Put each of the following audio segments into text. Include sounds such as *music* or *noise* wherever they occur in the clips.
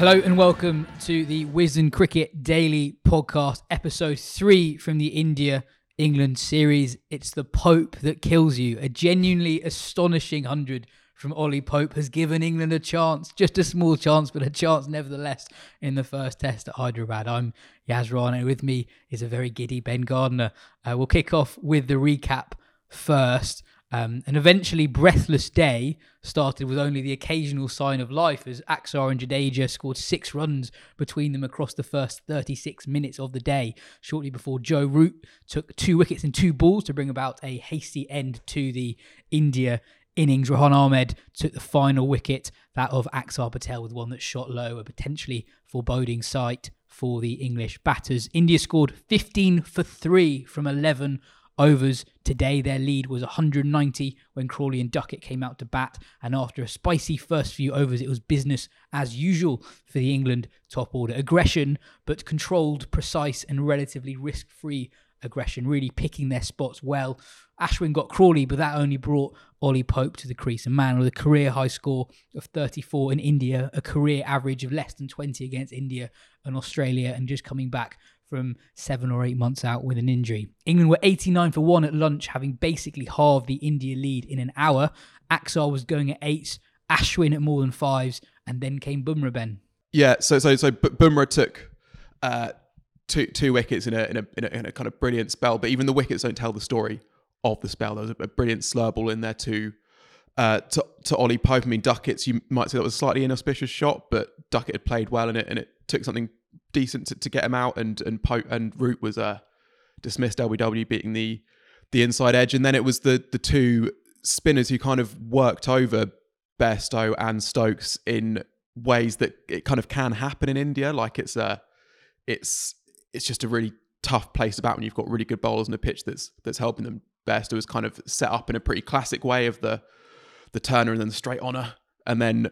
Hello and welcome to the Wisden Cricket Daily Podcast, episode three from the India England series. It's the Pope that kills you. A genuinely astonishing hundred from Ollie Pope has given England a chance, just a small chance, but a chance nevertheless in the first test at Hyderabad. I'm Yas Rana. With me is a very giddy Ben Gardner. Uh, we'll kick off with the recap first. Um, an eventually breathless day started with only the occasional sign of life as Axar and Jadeja scored six runs between them across the first 36 minutes of the day, shortly before Joe Root took two wickets and two balls to bring about a hasty end to the India innings. Rehan Ahmed took the final wicket, that of Axar Patel, with one that shot low, a potentially foreboding sight for the English batters. India scored 15 for 3 from 11 overs. Today, their lead was 190 when Crawley and Duckett came out to bat. And after a spicy first few overs, it was business as usual for the England top order. Aggression, but controlled, precise, and relatively risk free aggression, really picking their spots well. Ashwin got Crawley, but that only brought Ollie Pope to the crease. A man with a career high score of 34 in India, a career average of less than 20 against India and Australia, and just coming back from seven or eight months out with an injury. England were 89 for one at lunch, having basically halved the India lead in an hour. Axar was going at eights, Ashwin at more than fives, and then came Bumrah Ben. Yeah, so so so Bumrah took uh, two two wickets in a, in a, in a in a kind of brilliant spell, but even the wickets don't tell the story of the spell. There was a, a brilliant slur ball in there too. Uh, to to Ollie Pope, I mean Duckett's. You might say that was a slightly inauspicious shot, but Duckett had played well in it, and it took something decent to, to get him out, and and Pope and Root was uh, dismissed. LBW beating the the inside edge, and then it was the the two spinners who kind of worked over Bairstow and Stokes in ways that it kind of can happen in India. Like it's a it's it's just a really tough place about when you've got really good bowlers and a pitch that's that's helping them. Bairstow was kind of set up in a pretty classic way of the the turner and then the straight honour, and then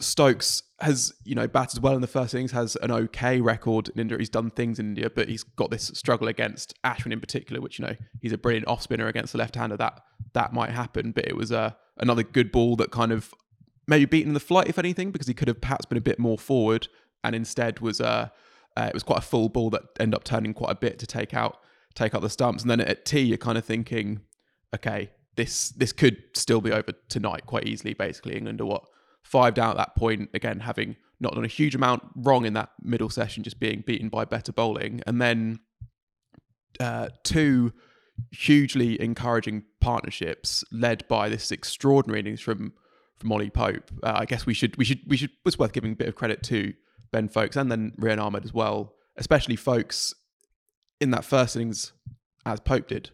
Stokes has, you know, batted well in the first innings, has an okay record in India. He's done things in India, but he's got this struggle against Ashwin in particular, which, you know, he's a brilliant off spinner against the left hander. That that might happen, but it was uh, another good ball that kind of maybe beaten the flight, if anything, because he could have perhaps been a bit more forward and instead was uh, uh it was quite a full ball that ended up turning quite a bit to take out take out the stumps. And then at tea, you're kind of thinking, okay, this this could still be over tonight quite easily. Basically, England are what five down at that point, again, having not done a huge amount wrong in that middle session, just being beaten by better bowling. And then uh, two hugely encouraging partnerships led by this extraordinary innings from from Ollie Pope. Uh, I guess we should we should we should was worth giving a bit of credit to Ben Foakes and then Rehan Ahmed as well, especially Foakes in that first innings as Pope did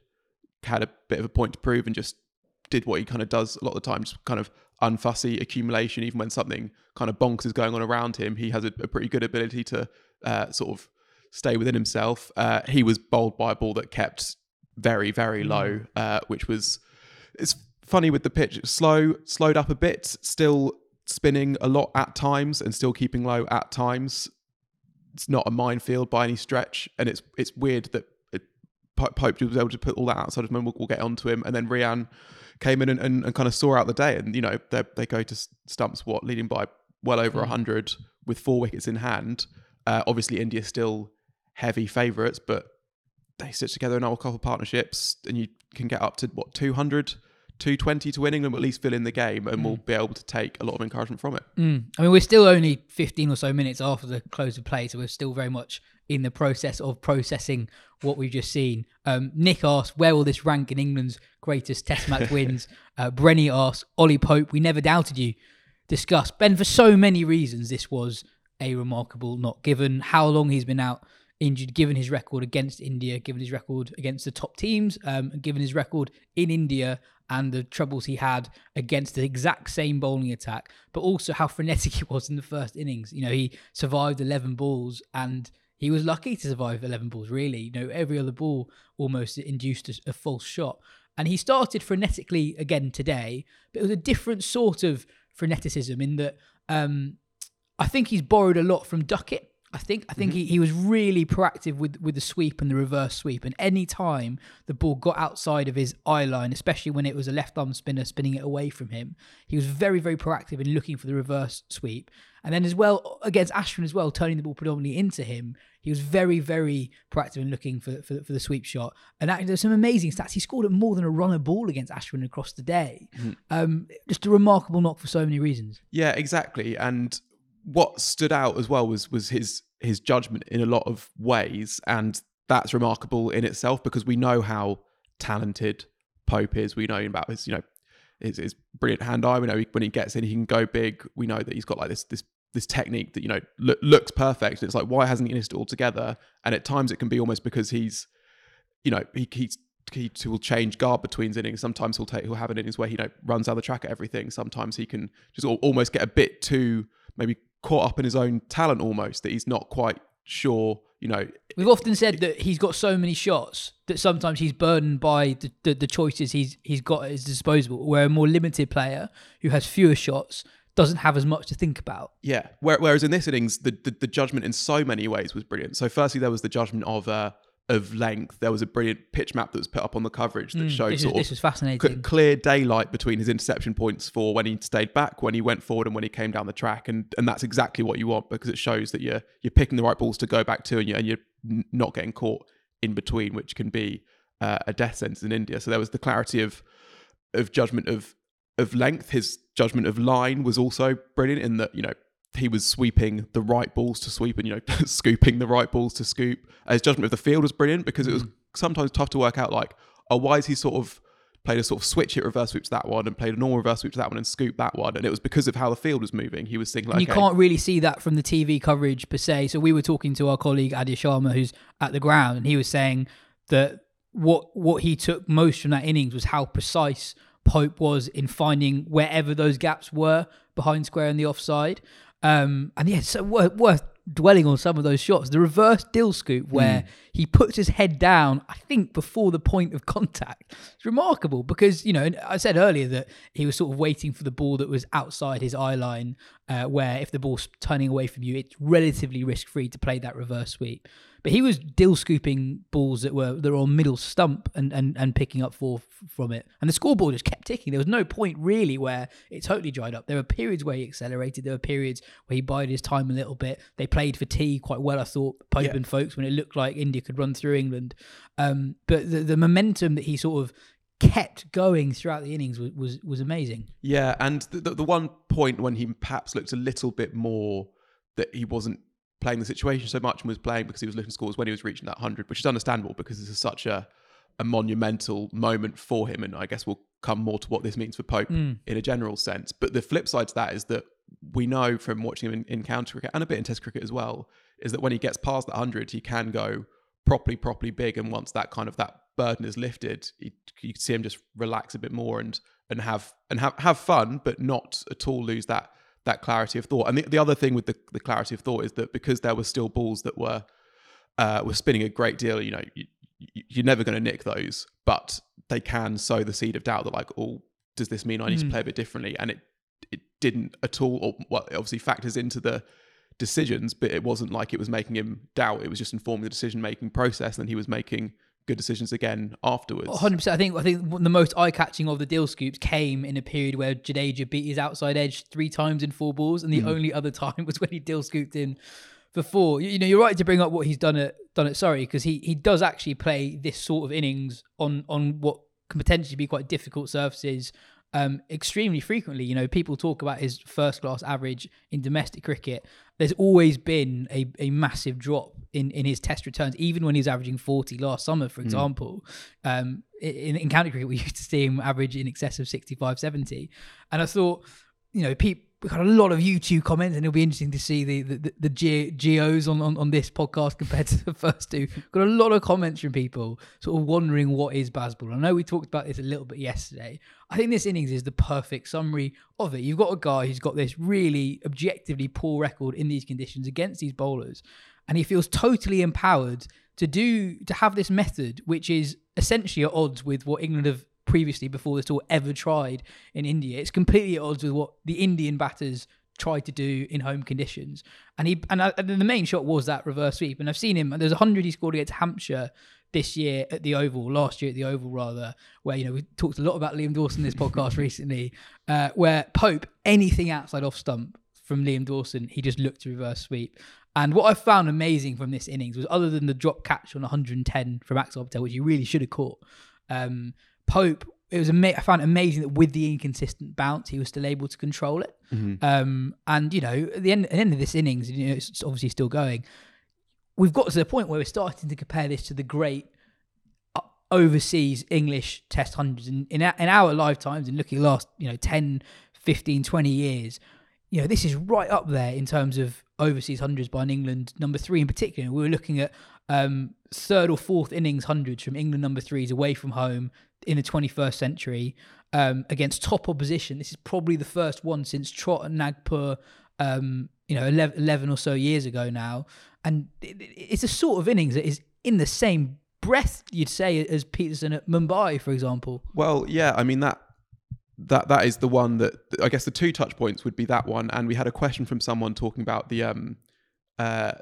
had a bit of a point to prove and just did what he kind of does a lot of the time, just kind of unfussy accumulation. Even when something kind of bonks is going on around him, he has a, a pretty good ability to uh, sort of stay within himself. Uh, he was bowled by a ball that kept very, very low, mm. uh, which was it's funny with the pitch. Slow, slowed up a bit, still spinning a lot at times, and still keeping low at times. It's not a minefield by any stretch, and it's it's weird that Pope was able to put all that outside of him. We'll, we'll get onto him, and then Rehan came in and, and, and kind of saw out the day. And, you know, they go to stumps, what, leading by well over mm. 100 with four wickets in hand. Uh, obviously, India still heavy favourites, but they stitch together another couple of partnerships and you can get up to, what, 200? 220 to win England, at least fill in the game, and mm. we'll be able to take a lot of encouragement from it. Mm. I mean, we're still only 15 or so minutes after the close of play, so we're still very much in the process of processing what we've just seen. Um, Nick asked, where will this rank in England's greatest Test match *laughs* wins? Uh, Brenny asked, Ollie Pope, we never doubted you. discuss. Ben, for so many reasons, this was a remarkable not given how long he's been out injured, given his record against India, given his record against the top teams, um, given his record in India and the troubles he had against the exact same bowling attack, but also how frenetic *laughs* he was in the first innings. You know, he survived 11 balls and he was lucky to survive 11 balls, really. You know, every other ball almost induced a, a false shot. And he started frenetically again today, but it was a different sort of freneticism in that um, I think he's borrowed a lot from Duckett I think I think mm-hmm. he, he was really proactive with with the sweep and the reverse sweep. And any time the ball got outside of his eye line, especially when it was a left arm spinner spinning it away from him, he was very very proactive in looking for the reverse sweep. And then as well against Ashwin as well, turning the ball predominantly into him, he was very very proactive in looking for for, for the sweep shot. And that, there's some amazing stats. He scored at more than a run a ball against Ashwin across the day. Mm-hmm. Um, just a remarkable knock for so many reasons. Yeah, exactly. And what stood out as well was was his his judgment in a lot of ways, and that's remarkable in itself because we know how talented Pope is. We know about his you know his, his brilliant hand eye. We know he, when he gets in, he can go big. We know that he's got like this this this technique that you know lo- looks perfect. It's like why hasn't he missed it all together? And at times it can be almost because he's you know he he's he will change guard between innings. Sometimes he'll take he'll have an innings where he you know runs out of the track at everything. Sometimes he can just almost get a bit too maybe caught up in his own talent almost that he's not quite sure you know we've often said that he's got so many shots that sometimes he's burdened by the, the, the, choices he's he's got at his disposal where a more limited player who has fewer shots doesn't have as much to think about yeah whereas in this innings the, the, the judgment in so many ways was brilliant so firstly there was the judgment of uh of length. There was a brilliant pitch map that was put up on the coverage that mm, showed this sort was, of this was fascinating. Clear daylight between his interception points for when he stayed back, when he went forward, and when he came down the track. And and that's exactly what you want because it shows that you're you're picking the right balls to go back to, and you're and you're not getting caught in between, which can be uh, a death sentence in India. So there was the clarity of of judgment of of length. His judgment of line was also brilliant in that you know he was sweeping the right balls to sweep and you know *laughs* scooping the right balls to scoop. His judgment of the field was brilliant because it was mm. sometimes tough to work out like, oh, why is he sort of played a sort of switch hit reverse sweep to that one and played a normal reverse sweep to that one and scooped that one and it was because of how the field was moving. He was thinking like you okay. can't really see that from the TV coverage per se. So we were talking to our colleague Aadya Sharma who's at the ground and he was saying that what what he took most from that innings was how precise Pope was in finding wherever those gaps were behind square and the offside. Um, and yeah, so worth, worth dwelling on some of those shots. The reverse dilscoop where mm. he puts his head down, I think, before the point of contact. It's remarkable because, you know, I said earlier that he was sort of waiting for the ball that was outside his eye line, uh, where if the ball's turning away from you, it's relatively risk free to play that reverse sweep. But he was dilscooping balls that were that were on middle stump and, and, and picking up four f- from it. And the scoreboard just kept ticking. There was no point really where it totally dried up. There were periods where he accelerated. There were periods where he bided his time a little bit. They played for tea quite well, I thought, Pope yeah. and Foakes, when it looked like India could run through England. Um, but the, the momentum that he sort of kept going throughout the innings was was, was amazing. Yeah, and the, the, the one point when he perhaps looked a little bit more that he wasn't playing the situation so much and was playing because he was looking to scores when he was reaching that 100, which is understandable because this is such a, a monumental moment for him. And I guess we'll come more to what this means for Pope mm. in a general sense. But the flip side to that is that we know from watching him in, in county cricket and a bit in test cricket as well, is that when he gets past the 100, he can go properly, properly big. And once that kind of that burden is lifted, he, you can see him just relax a bit more and and have and have have fun, but not at all lose that that clarity of thought. And the, the other thing with the, the clarity of thought is that because there were still balls that were uh, were spinning a great deal, you know, you, you're never going to nick those, but they can sow the seed of doubt that like, oh, does this mean I need mm. to play a bit differently? And it it didn't at all. Or well, it obviously factors into the decisions, but it wasn't like it was making him doubt. It was just informing the decision making process, and he was making good decisions again afterwards. 100%. I think I think the most eye catching of the dilscoops came in a period where Jadeja beat his outside edge three times in four balls, and the mm. only other *laughs* time was when he dilscooped in for four. You, you, know, you're right to bring up what he's done at done at Surrey because he he does actually play this sort of innings on on what can potentially be quite difficult surfaces um, extremely frequently. You know, people talk about his first class average in domestic cricket. There's always been a, a massive drop in, in his test returns, even when he's averaging 40 last summer, for hmm. example. Mm. Um, in, in county cricket, *laughs* we used to see him average in excess of 65, 70. And I thought, you know, pe- we got a lot of YouTube comments, and it'll be interesting to see the the, the, the geos on, on, on this podcast compared to the first two. Got a lot of comments from people sort of wondering what is Bazball. I know we talked about this a little bit yesterday. I think this innings is the perfect summary of it. You've got a guy who's got this really objectively poor record in these conditions against these bowlers, and he feels totally empowered to do to have this method, which is essentially at odds with what England have previously before this all ever tried in India. It's completely at odds with what the Indian batters tried to do in home conditions. And he and, I, and the main shot was that reverse sweep. And I've seen him. There's a hundred he scored against Hampshire this year at the Oval, last year at the Oval rather, where you know we talked a lot about Liam Dawson in this podcast *laughs* recently, uh, where Pope anything outside off stump from Liam Dawson, he just looked to reverse sweep. And what I found amazing from this innings was other than the drop catch on 110 from Axar Patel, which he really should have caught. Um, Pope, it was ama- I found it amazing that with the inconsistent bounce, he was still able to control it. Um, and you know, at the end, at the end of this innings, you know, it's obviously still going. We've got to the point where we're starting to compare this to the great uh, overseas English Test hundreds in, in, our, in our lifetimes and looking last, you know, 10, 15, 20 years. You know, this is right up there in terms of overseas hundreds by an England number three in particular. We were looking at um, third or fourth innings hundreds from England number threes away from home in the 21st century um, against top opposition. This is probably the first one since Trott and Nagpur, um, you know, 11, 11 or so years ago now. And it, it- it's a sort of innings that is in the same breath, you'd say, as Pietersen at Mumbai, for example. Well, yeah, I mean that that that is the one that I guess the two touch points would be that one, and we had a question from someone talking about the um uh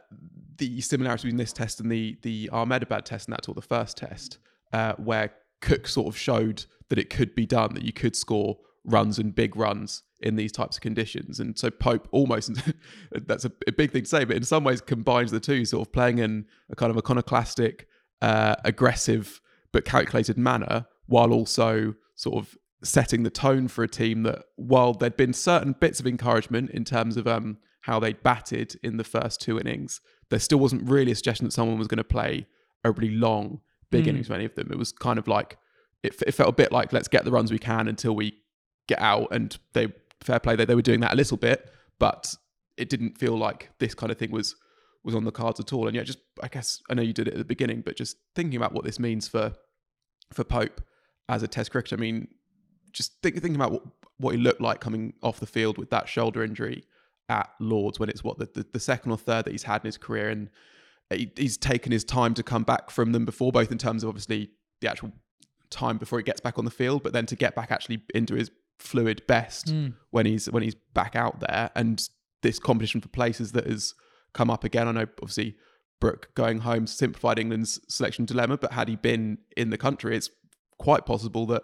the similarity between this test and the the Ahmedabad test, and that's all the first test, uh, where Cook sort of showed that it could be done, that you could score runs and big runs in these types of conditions, and so Pope almost *laughs* that's a, a big thing to say, but in some ways combines the two, sort of playing in a kind of iconoclastic, uh, aggressive but calculated manner, while also sort of setting the tone for a team that, while there'd been certain bits of encouragement in terms of um, how they'd batted in the first two innings, there still wasn't really a suggestion that someone was going to play a really long, big hmm. innings for any of them. It was kind of like, it, it felt a bit like, let's get the runs we can until we get out. And they, fair play, they, they were doing that a little bit, but it didn't feel like this kind of thing was was on the cards at all. And yeah, just I guess I know you did it at the beginning, but just thinking about what this means for for Pope as a Test cricketer. I mean, just think, thinking about what, what he looked like coming off the field with that shoulder injury at Lords when it's what the, the, the second or third that he's had in his career, and he, he's taken his time to come back from them before, both in terms of obviously the actual time before he gets back on the field, but then to get back actually into his fluid best hmm. when he's when he's back out there, and this competition for places that has come up again. I know obviously Brook going home simplified England's selection dilemma, but had he been in the country, it's quite possible that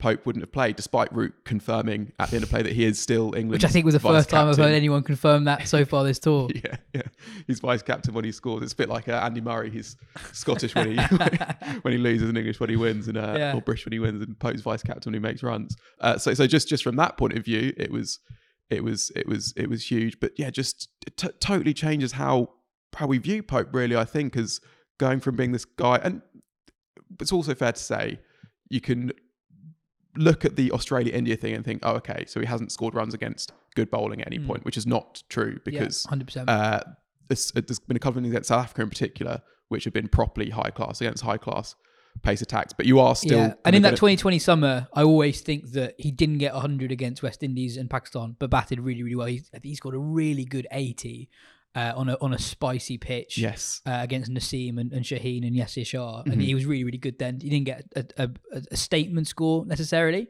Pope wouldn't have played, despite Root confirming at the end of play that he is still England. Which I think was the first time I've heard anyone confirm that so far this *laughs* tour. Yeah, yeah. He's vice captain when he scores. It's a bit like uh, Andy Murray. He's Scottish when he *laughs* when he loses and English when he wins, and uh, Yeah. or British when he wins, and Pope's vice captain when he makes runs. Uh, so, so just just from that point of view, it was it was it was it was huge. But yeah, just t- totally changes how how we view Pope. Really, I think as going from being this guy, and it's also fair to say you can look at the Australia India thing and think, oh, okay, so he hasn't scored runs against good bowling at any point, which is not true because. Yeah, 100%. uh, there's been a couple of things against South Africa in particular, which have been properly high class against high class pace attacks. But you are still, yeah, and in that gonna- 2020 summer, I always think that he didn't get 100 against West Indies and Pakistan, but batted really, really well. Think he's got a really good 80 uh, on a on a spicy pitch. yes, Uh, against Naseem and, and Shaheen and Yasir Shah, Mm-hmm. and he was really, really good then. He didn't get a, a, a, statement score necessarily,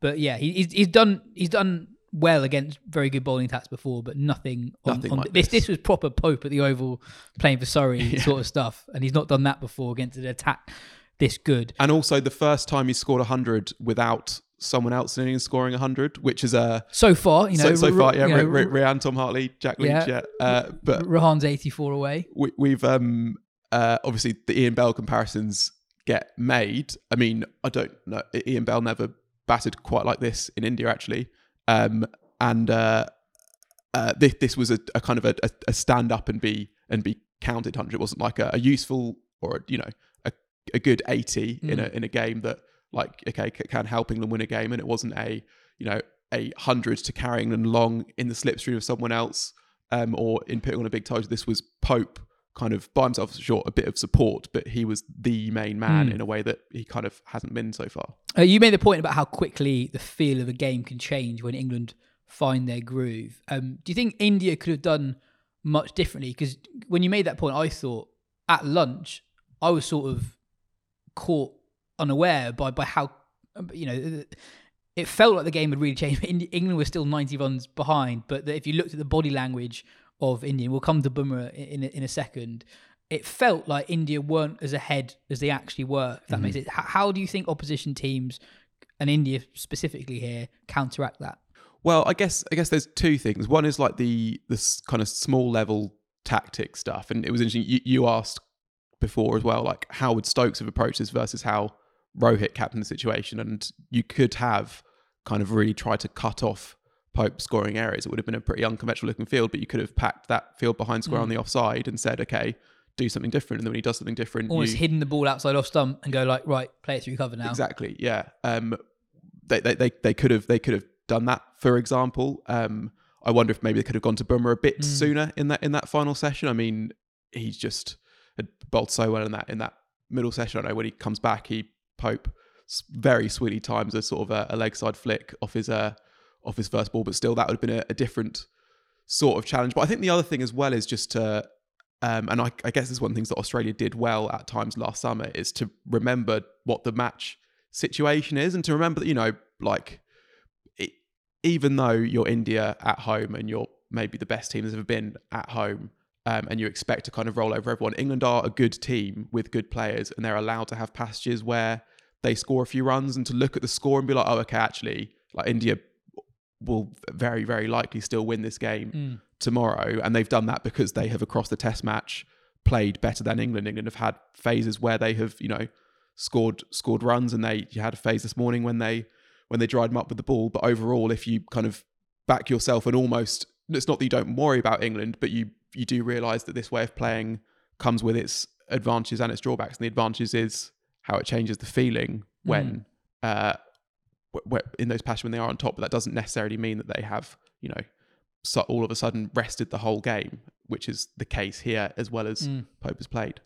but yeah, he, he's, he's done he's done well against very good bowling attacks before, but nothing. On, Nothing on like this. this. This was proper Pope at the Oval playing for Surrey *laughs* sort of stuff, and he's not done that before against an attack this good. and also the first time he scored 100 without someone else in the innings scoring 100, which is a So far, you know, so, so far, yeah, you know, Ray, Ray, Ryan, Tom Hartley, Jack Leach, Yeah. yeah. Uh, but Rehan's 84 away. we, we've um uh obviously the Ian Bell comparisons get made. I mean, I don't know. Ian Bell never batted quite like this in India actually, um, and uh, uh, this this was a, a kind of a, a, a stand up and be and be counted hundred. It wasn't like a, a useful or you know a, a good eighty in a in a game that like okay can helping them win a game, and it wasn't a you know a hundred to carrying them along in the slipstream of someone else, um, or in putting on a big total. This was Pope kind of by himself short a bit of support, but he was the main man Mm. in a way that he kind of hasn't been so far. Uh, you made the point about how quickly the feel of a game can change when England find their groove. Um, do you think India could have done much differently? Because when you made that point, I thought at lunch I was sort of caught unaware by by how you know it felt like the game had really changed. *laughs* England was still ninety runs behind, but if you looked at the body language of India, we'll come to Bumrah in in a, second. It felt like India weren't as ahead as they actually were. If that mm-hmm. makes it. How do you think opposition teams and India specifically here counteract that? Well, I guess I guess there's two things. One is like the this kind of small level tactic stuff, and it was interesting. You, you asked before as well, like how would Stokes have approached this versus how Rohit captained the situation, and you could have kind of really tried to cut off Pope scoring areas. It would have been a pretty unconventional looking field, but you could have packed that field behind square Mm. on the offside and said, okay, do something different. And then when he does something different, Almost you, hidden the ball outside off stump and go like, right, play it through cover now. Exactly. Yeah. Um, they, they they they could have they could have done that. For example, um, I wonder if maybe they could have gone to Bumrah a bit Mm. sooner in that in that final session. I mean, he's just had bowled so well in that in that middle session. I know when he comes back, he Pope very sweetly times a sort of a, a leg side flick off his uh off his first ball, but still that would have been a, a different sort of challenge. But I think the other thing as well is just to um, and I, I guess it's one of the things that Australia did well at times last summer is to remember what the match situation is and to remember that you know like it, even though you're India at home and you're maybe the best team there's ever been at home um, and you expect to kind of roll over everyone England are a good team with good players and they're allowed to have passages where they score a few runs and to look at the score and be like oh okay actually like India will very very likely still win this game Mm. tomorrow, and they've done that because they have across the Test match played better than England. England have had phases where they have you know scored scored runs, and they you had a phase this morning when they when they dried them up with the ball. But overall, if you kind of back yourself and almost it's not that you don't worry about England, but you you do realise that this way of playing comes with its advantages and its drawbacks. And the advantages is how it changes the feeling when uh, wh- wh- in those passages when they are on top. But that doesn't necessarily mean that they have you know so all of a sudden wrested the whole game, which is the case here as well as Mm. Pope has played.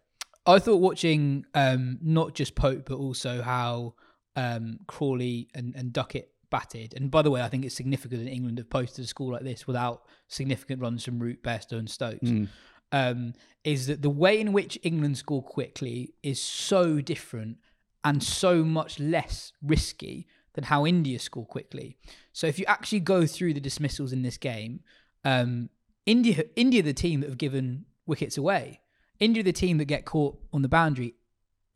I thought watching um, not just Pope, but also how um, Crawley and, and Duckett batted. And by the way, I think it's significant that England have posted a score like this without significant runs from Root, Bairstow, and Stokes. Mm. Um, is that the way in which England score quickly is so different and so much less risky than how India score quickly. So if you actually go through the dismissals in this game, um, India, India, the team that have given wickets away. India, the team that get caught on the boundary.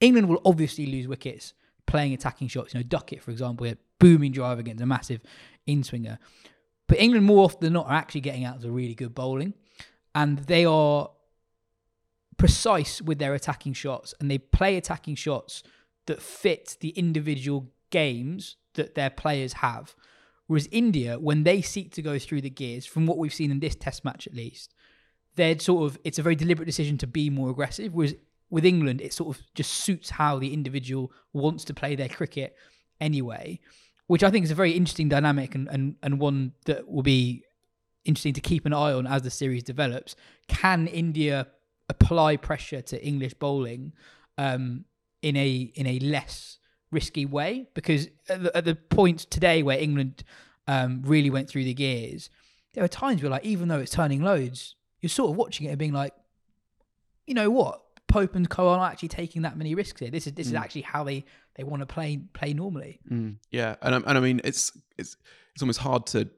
England will obviously lose wickets playing attacking shots. You know, Duckett, for example, a booming drive against a massive in swinger. But England, more often than not, are actually getting out to really good bowling, and they are precise with their attacking shots, and they play attacking shots that fit the individual games that their players have. Whereas India, when they seek to go through the gears, from what we've seen in this Test match at least, they're sort of it's a very deliberate decision to be more aggressive. Whereas with England, it sort of just suits how the individual wants to play their cricket anyway, which I think is a very interesting dynamic and, and, and one that will be interesting to keep an eye on as the series develops. Can India apply pressure to English bowling um, in a in a less risky way? Because at the, at the point today where England um, really went through the gears, there are times where like even though it's turning loads, you're sort of watching it and being like, you know what, Pope and Co aren't actually taking that many risks here. This is this is actually how they they want to play play normally. Mm, yeah, and I- and I mean it's it's it's almost hard to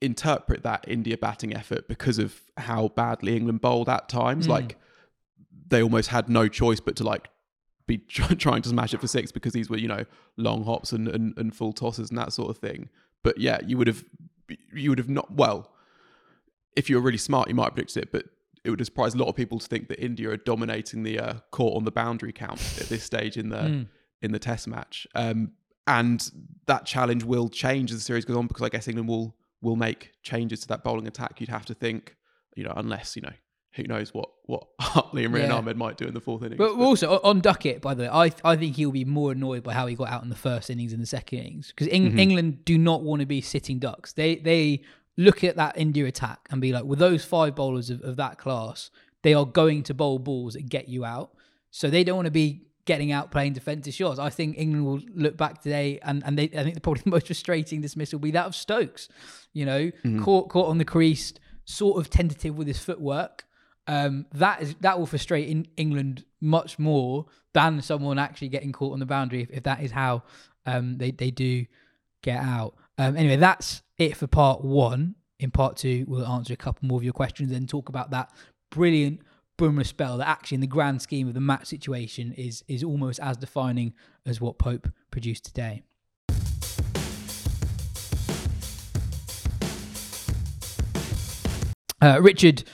interpret that India batting effort because of how badly England bowled at times. Mm. Like they almost had no choice but to like be *laughs* try- trying to smash it for six because these were you know long hops and, and and full tosses and that sort of thing. But yeah, you would have you would have not well if you were really smart, you might have predicted it, but it would surprise a lot of people to think that India are dominating the uh, court on the boundary count at this stage in the Mm. in the Test match. Um, and that challenge will change as the series goes on because I guess England will will make changes to that bowling attack. You'd have to think, you know, unless you know who knows what what *laughs* Hartley and Rian Yeah. Ahmed might do in the fourth innings. But also o- on Duckett, by the way, I I think he'll be more annoyed by how he got out in the first innings and the second innings because Eng- England do not want to be sitting ducks. They they look at that India attack and be like, with those five bowlers of, of that class, they are going to bowl balls that get you out. So they don't want to be getting out playing defensive shots. I think England will look back today and, and they I think the probably the *laughs* most frustrating dismissal will be that of Stokes. You know, caught caught on the crease, sort of tentative with his footwork. Um, that is that will frustrate in England much more than someone actually getting caught on the boundary if, if that is how um, they they do get out. Um, anyway, that's it for part one. In part two, we'll answer a couple more of your questions and talk about that brilliant Bumrah spell that actually, in the grand scheme of the match situation, is is almost as defining as what Pope produced today. Uh, Richard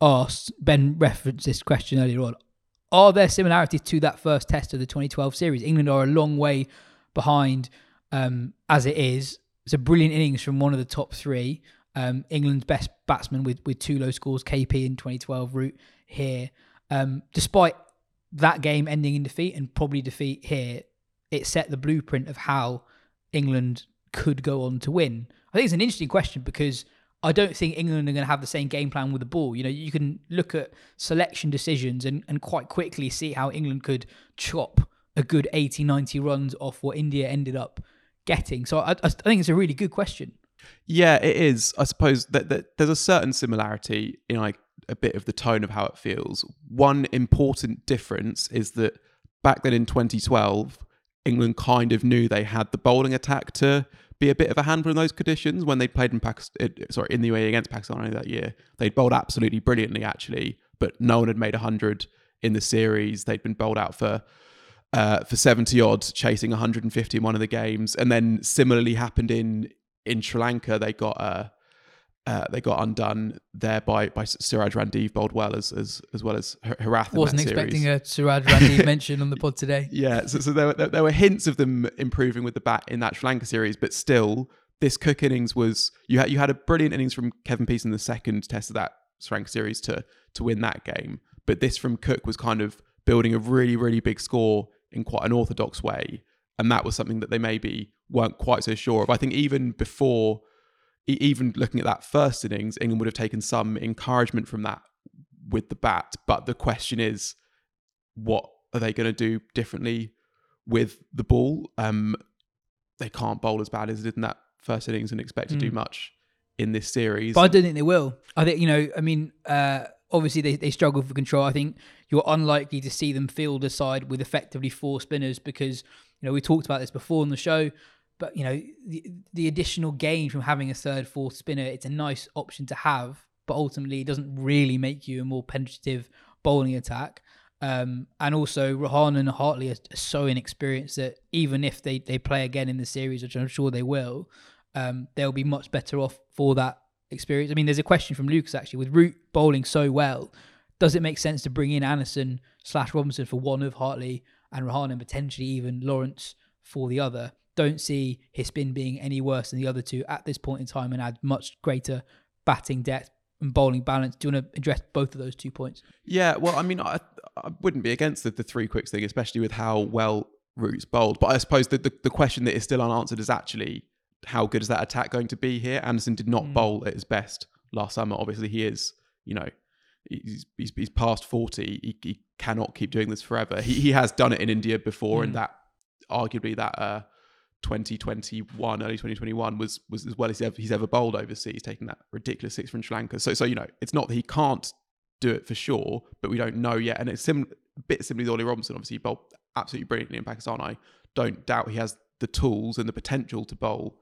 asked, Ben referenced this question earlier on. Are there similarities to that first test of the 2012 series? England are a long way behind um, as it is. It's a brilliant innings from one of the top three. Um, England's best batsman with, with two low scores, KP in 2012, Root here. Um, despite that game ending in defeat and probably defeat here, it set the blueprint of how England could go on to win. I think it's an interesting question because I don't think England are going to have the same game plan with the ball. You know, you can look at selection decisions and, and quite quickly see how England could chop a good 80, 90 runs off what India ended up getting. So I, I think it's a really good question. Yeah, it is. I suppose that, that there's a certain similarity in like a bit of the tone of how it feels. One important difference is that back then in 2012, England kind of knew they had the bowling attack to be a bit of a handful in those conditions when they played in Pakistan. Eh, sorry, in the UAE against Pakistan only that year, they'd bowled absolutely brilliantly actually, but no one had made hundred in the series. They'd been bowled out for uh, for 70 odd, chasing 150 in one of the games, and then similarly happened in in Sri Lanka. They got uh, uh, they got undone there by by Suraj Randiv bowled well as as as well as Har- Herath. Wasn't expecting series. a Suraj Randiv *laughs* mention on the pod today. Yeah, so, so there, were, there were hints of them improving with the bat in that Sri Lanka series, but still, this Cook innings was you had you had a brilliant innings from Kevin Peace in the second test of that Sri Lanka series to to win that game, but this from Cook was kind of building a really really big score in quite an orthodox way, and that was something that they maybe weren't quite so sure of. I think even before, even looking at that first innings, England would have taken some encouragement from that with the bat, but the question is what are they going to do differently with the ball? Um, they can't bowl as bad as they did in that first innings and expect to do much in this series. But I don't think they will. I think, you know, I mean, uh, obviously they, they struggle for control. I think you're unlikely to see them field a side with effectively four spinners because, you know, we talked about this before on the show, but, you know, the, the additional gain from having a third, fourth spinner, it's a nice option to have, but ultimately it doesn't really make you a more penetrative bowling attack. Um, and also, Rehan and Hartley are so inexperienced that even if they, they play again in the series, which I'm sure they will, um, they'll be much better off for that experience. I mean, there's a question from Lucas actually with Root bowling so well. Does it make sense to bring in Anderson slash Robinson for one of Hartley and Rehan and potentially even Lawrence for the other? Don't see his spin being any worse than the other two at this point in time and add much greater batting depth and bowling balance. Do you want to address both of those two points? Yeah, well, I mean, I, I wouldn't be against the, the three quicks thing, especially with how well Root's bowled. But I suppose the, the, the question that is still unanswered is actually how good is that attack going to be here? Anderson did not bowl at his best last summer. Obviously, he is, you know, he's, he's, he's past 40. He, he cannot keep doing this forever. He, he has done it in India before, and that arguably that uh, 2021, early 2021 was was as well as he's ever, he's ever bowled overseas, taking that ridiculous six from Sri Lanka. So, so you know, it's not that he can't do it for sure, but we don't know yet. And it's sim- a bit similar to Ollie Robinson. Obviously, he bowled absolutely brilliantly in Pakistan. I don't doubt he has the tools and the potential to bowl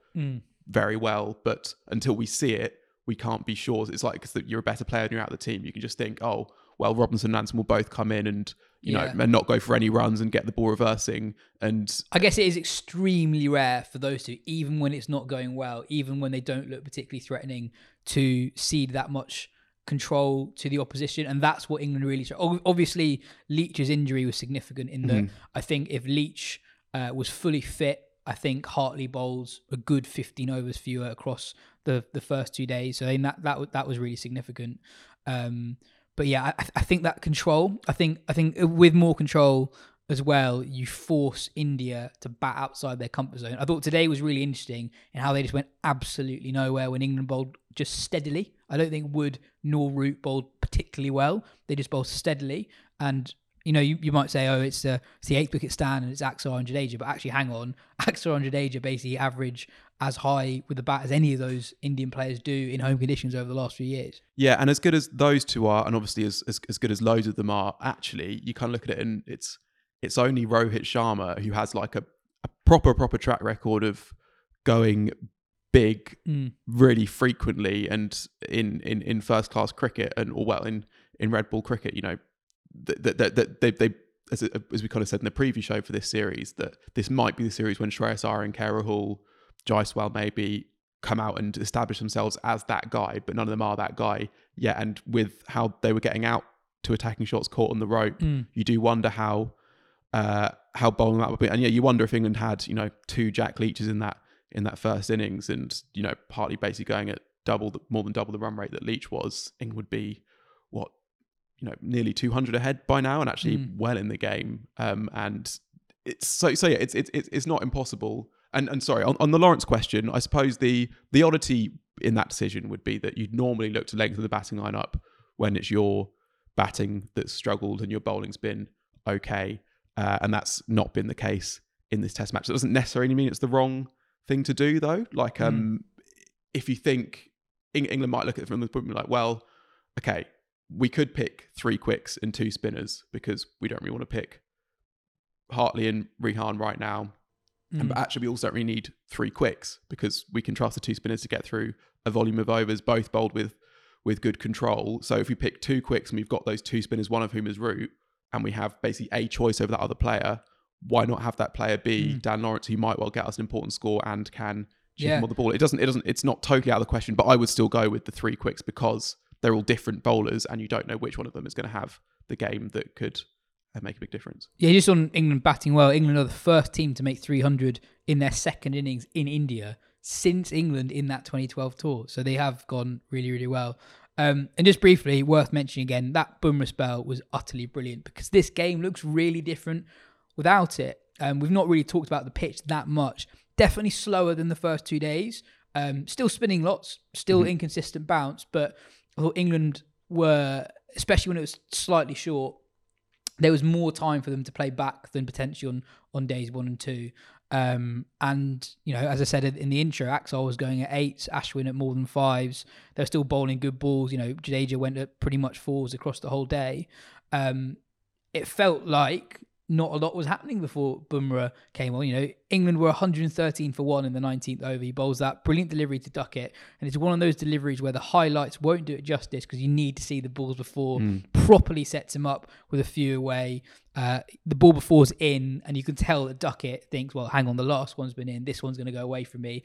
very well, but until we see it, we can't be sure. It's like because you're a better player and you're out of the team. You can just think, oh, well, Robinson and Anderson will both come in and you Yeah. know and not go for any runs and get the ball reversing. And I guess it is extremely rare for those two, even when it's not going well, even when they don't look particularly threatening, to cede that much control to the opposition, and that's what England really. ob- Obviously, Leach's injury was significant in that. I think if Leach uh, was fully fit, I think Hartley bowls a good 15 overs fewer across the the first two days. So I think that that that was really significant. Um, but yeah, I, I think that control. I think I think with more control as well, you force India to bat outside their comfort zone. I thought today was really interesting in how they just went absolutely nowhere when England bowled just steadily. I don't think Wood nor Root bowled particularly well. They just bowled steadily. And, you know, you, you might say, oh, it's, the it's the eighth wicket stand and it's Axar and Jadeja. But actually, hang on. *laughs* Axar and Jadeja basically average as high with the bat as any of those Indian players do in home conditions over the last few years. Yeah, and as good as those two are, and obviously as, as, as good as loads of them are, actually, you kind of look at it and it's it's only Rohit Sharma who has like a, a proper proper track record of going big Mm. really frequently and in in in first class cricket and or well in in red ball cricket you know that that that they they as, as we kind of said in the preview show for this series that this might be the series when Shreyas Iyer and KL Rahul Jaiswal maybe come out and establish themselves as that guy but none of them are that guy yet and with how they were getting out to attacking shots caught on the rope Mm. you do wonder how uh, how bowling that would be. And yeah, you wonder if England had you know two Jack Leaches in that in that first innings, and you know partly basically going at double the, more than double the run rate that Leach was, England would be you know nearly 200 ahead by now, and actually Mm. well in the game. Um, and it's so so yeah, it's it's it's not impossible. And and sorry on, on the Lawrence question, I suppose the the oddity in that decision would be that you'd normally look to lengthen the batting lineup when it's your batting that's struggled and your bowling's been okay. Uh, and that's not been the case in this test match. That doesn't necessarily mean it's the wrong thing to do, though. Like, um, if you think Eng- England might look at it from the point of like, well, okay, we could pick three quicks and two spinners because we don't really want to pick Hartley and Rehan right now. And Mm. but actually, we also don't really need three quicks because we can trust the two spinners to get through a volume of overs, both bowled with with good control. So if we pick two quicks and we've got those two spinners, one of whom is Root, and we have basically a choice over that other player, why not have that player be Mm. Dan Lawrence, who might well get us an important score and can chip Yeah. him on the ball? It doesn't. It doesn't. It's not totally out of the question. But I would still go with the three quicks because they're all different bowlers, and you don't know which one of them is going to have the game that could uh, make a big difference. Yeah, just on England batting well. England are the first team to make 300 in their second innings in India since England in that 2012 tour. So they have gone really, really well. Um, and just briefly, worth mentioning again, that Bumrah spell was utterly brilliant because this game looks really different without it. Um, we've not really talked about the pitch that much. Definitely slower than the first two days. Um, still spinning lots, still inconsistent bounce, but I thought England were, especially when it was slightly short, there was more time for them to play back than potentially on on days one and two. Um, and you know, as I said in the intro, Axar was going at eights, Ashwin at more than fives. They're still bowling good balls. You know, Jadeja went at pretty much fours across the whole day. Um, it felt like not a lot was happening before Bumrah came on. You know, England were 113 for one in the 19th over. He bowls that brilliant delivery to Duckett, and it's one of those deliveries where the highlights won't do it justice because you need to see the balls before properly sets him up with a few away. Uh, the ball before's in, and you can tell that Duckett thinks, "Well, hang on, the last one's been in. This one's going to go away from me."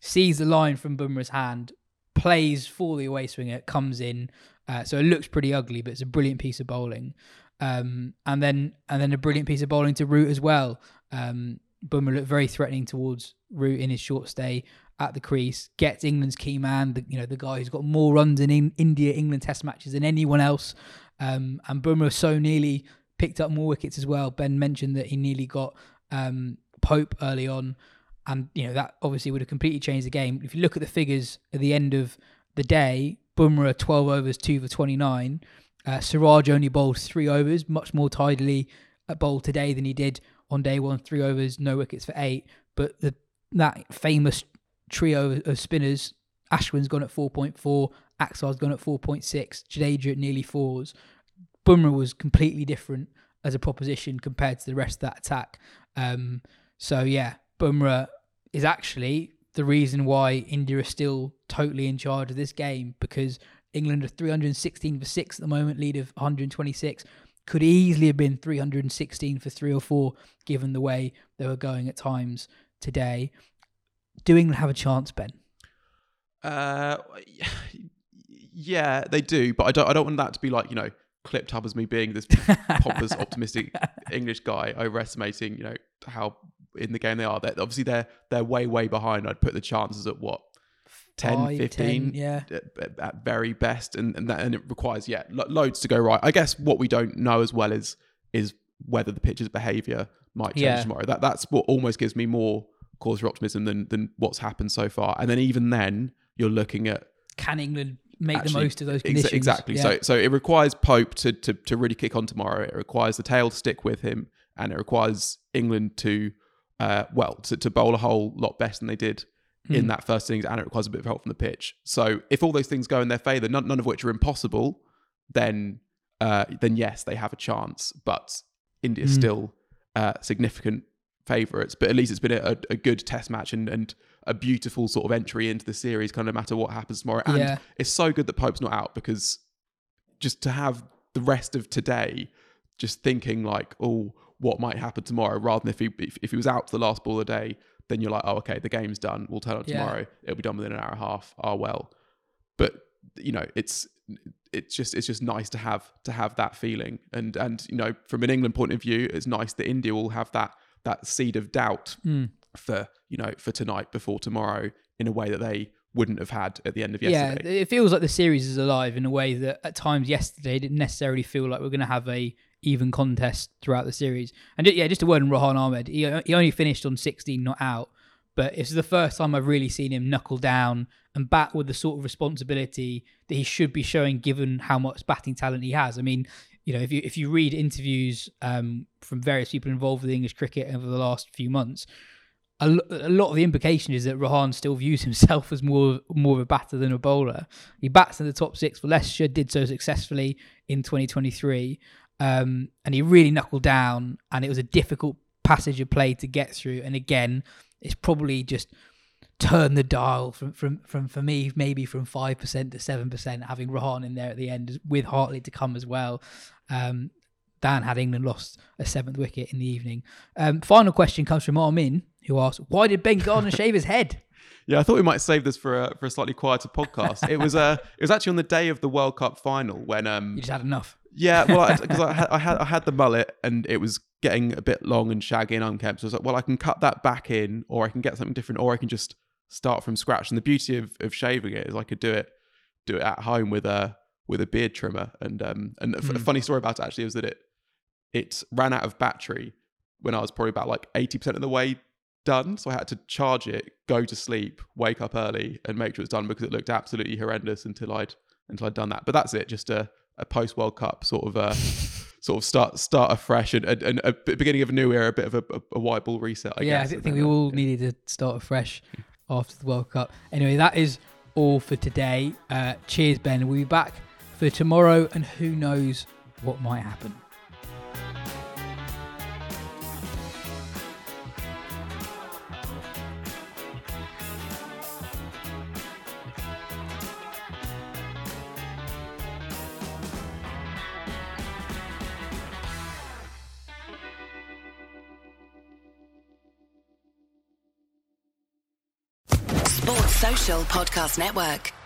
Sees the line from Bumrah's hand, plays for the away swinger, comes in. Uh, so it looks pretty ugly, but it's a brilliant piece of bowling. Um, and then and then a brilliant piece of bowling to Root as well. Um, Bumrah looked very threatening towards Root in his short stay at the crease. Gets England's key man, the, you know the guy who's got more runs in, in India England Test matches than anyone else. Um, and Bumrah so nearly picked up more wickets as well. Ben mentioned that he nearly got um, Pope early on, and you know that obviously would have completely changed the game. If you look at the figures at the end of the day, Bumrah 12 overs, two for 29. Uh, Siraj only bowled three overs, much more tidily at bowl today than he did on day one. Three overs, no wickets for eight. But the that famous trio of spinners, Ashwin's gone at 4.4, Axar's gone at 4.6, Jadeja at nearly fours. Bumrah was completely different as a proposition compared to the rest of that attack. Um, so yeah, Bumrah is actually the reason why India is still totally in charge of this game because England are 316 for six at the moment, lead of 126. Could easily have been 316 for three or four, given the way they were going at times today. Do England have a chance, Ben? Uh, *laughs* yeah, they do, but I don't. I don't want that to be like you know clipped up as me being this pompous, *laughs* optimistic English guy, overestimating you know how in the game they are. They're, obviously, they're they're way way behind. I'd put the chances at what 10, Five, 15 10, yeah. at, at very best and, and that and it requires yeah lo- loads to go right i guess what we don't know as well is is whether the pitch's behavior might change Yeah. tomorrow that that's what almost gives me more cause for optimism than than what's happened so far and then even then you're looking at Can England make the most of those conditions? exactly Yeah. so so it requires pope to, to to really kick on tomorrow it requires the tail to stick with him and it requires england to uh well to, to bowl a whole lot better than they did Hmm. in that first innings and it requires a bit of help from the pitch so if all those things go in their favor none, none of which are impossible then uh then yes they have a chance but india's Hmm. still uh significant favorites but at least it's been a, a good test match and and a beautiful sort of entry into the series kind of no matter what happens tomorrow and Yeah. it's so good that Pope's not out because just to have the rest of today just thinking like, oh, what might happen tomorrow, rather than if he if, if he was out for the last ball of the day, then you're like, oh, okay, the game's done. We'll turn up Yeah. tomorrow. It'll be done within an hour and a half. Oh well. But you know, it's it's just it's just nice to have to have that feeling. And and you know, from an England point of view, it's nice that India will have that that seed of doubt Hmm. for you know for tonight before tomorrow in a way that they wouldn't have had at the end of yesterday. yeah, yesterday. it feels like the series is alive in a way that at times yesterday didn't necessarily feel like we're going to have a even contest throughout the series. And yeah, just a word on Rehan Ahmed. He, he only finished on 16 not out, but it's the first time I've really seen him knuckle down and bat with the sort of responsibility that he should be showing given how much batting talent he has. I mean, you know, if you if you read interviews um, from various people involved with English cricket over the last few months, a, lo- a lot of the implication is that Rehan still views *laughs* himself as more more of a batter than a bowler. He bats in the top six for Leicestershire, did so successfully in 2023, um, and he really knuckled down. And it was a difficult passage of play to get through. And again, it's probably just turned the dial from from from for me maybe from five percent to seven percent. Having Rehan in there at the end with Hartley to come as well. Um, Dan had England lost a seventh wicket in the evening. Um, final question comes from Armin, who asks, "Why did Ben Gardner *laughs* shave his head?" Yeah, I thought we might save this for a for a slightly quieter podcast. It was uh, it was actually on the day of the World Cup final when um You just had enough. Yeah well because I, *laughs* had I had I had the mullet and it was getting a bit long and shaggy and unkempt. So I was like, well, I can cut that back in, or I can get something different, or I can just start from scratch. And the beauty of, of shaving it is I could do it do it at home with a with a beard trimmer. And um and a f- a funny story about it actually was that it it ran out of battery when I was probably about like eighty percent of the way done. So I had to charge it, go to sleep, wake up early, and make sure it's done because it looked absolutely horrendous until I'd until I'd done that. But that's it, just a, a post World Cup sort of uh *laughs* sort of start start afresh and, and, and a beginning of a new era, a bit of a, a, a white ball reset. I yeah, guess. I think we all needed to start afresh after the World Cup. Anyway, that is all for today. Uh, cheers, Ben. We'll be back for tomorrow, and who knows what might happen. Podcast Network.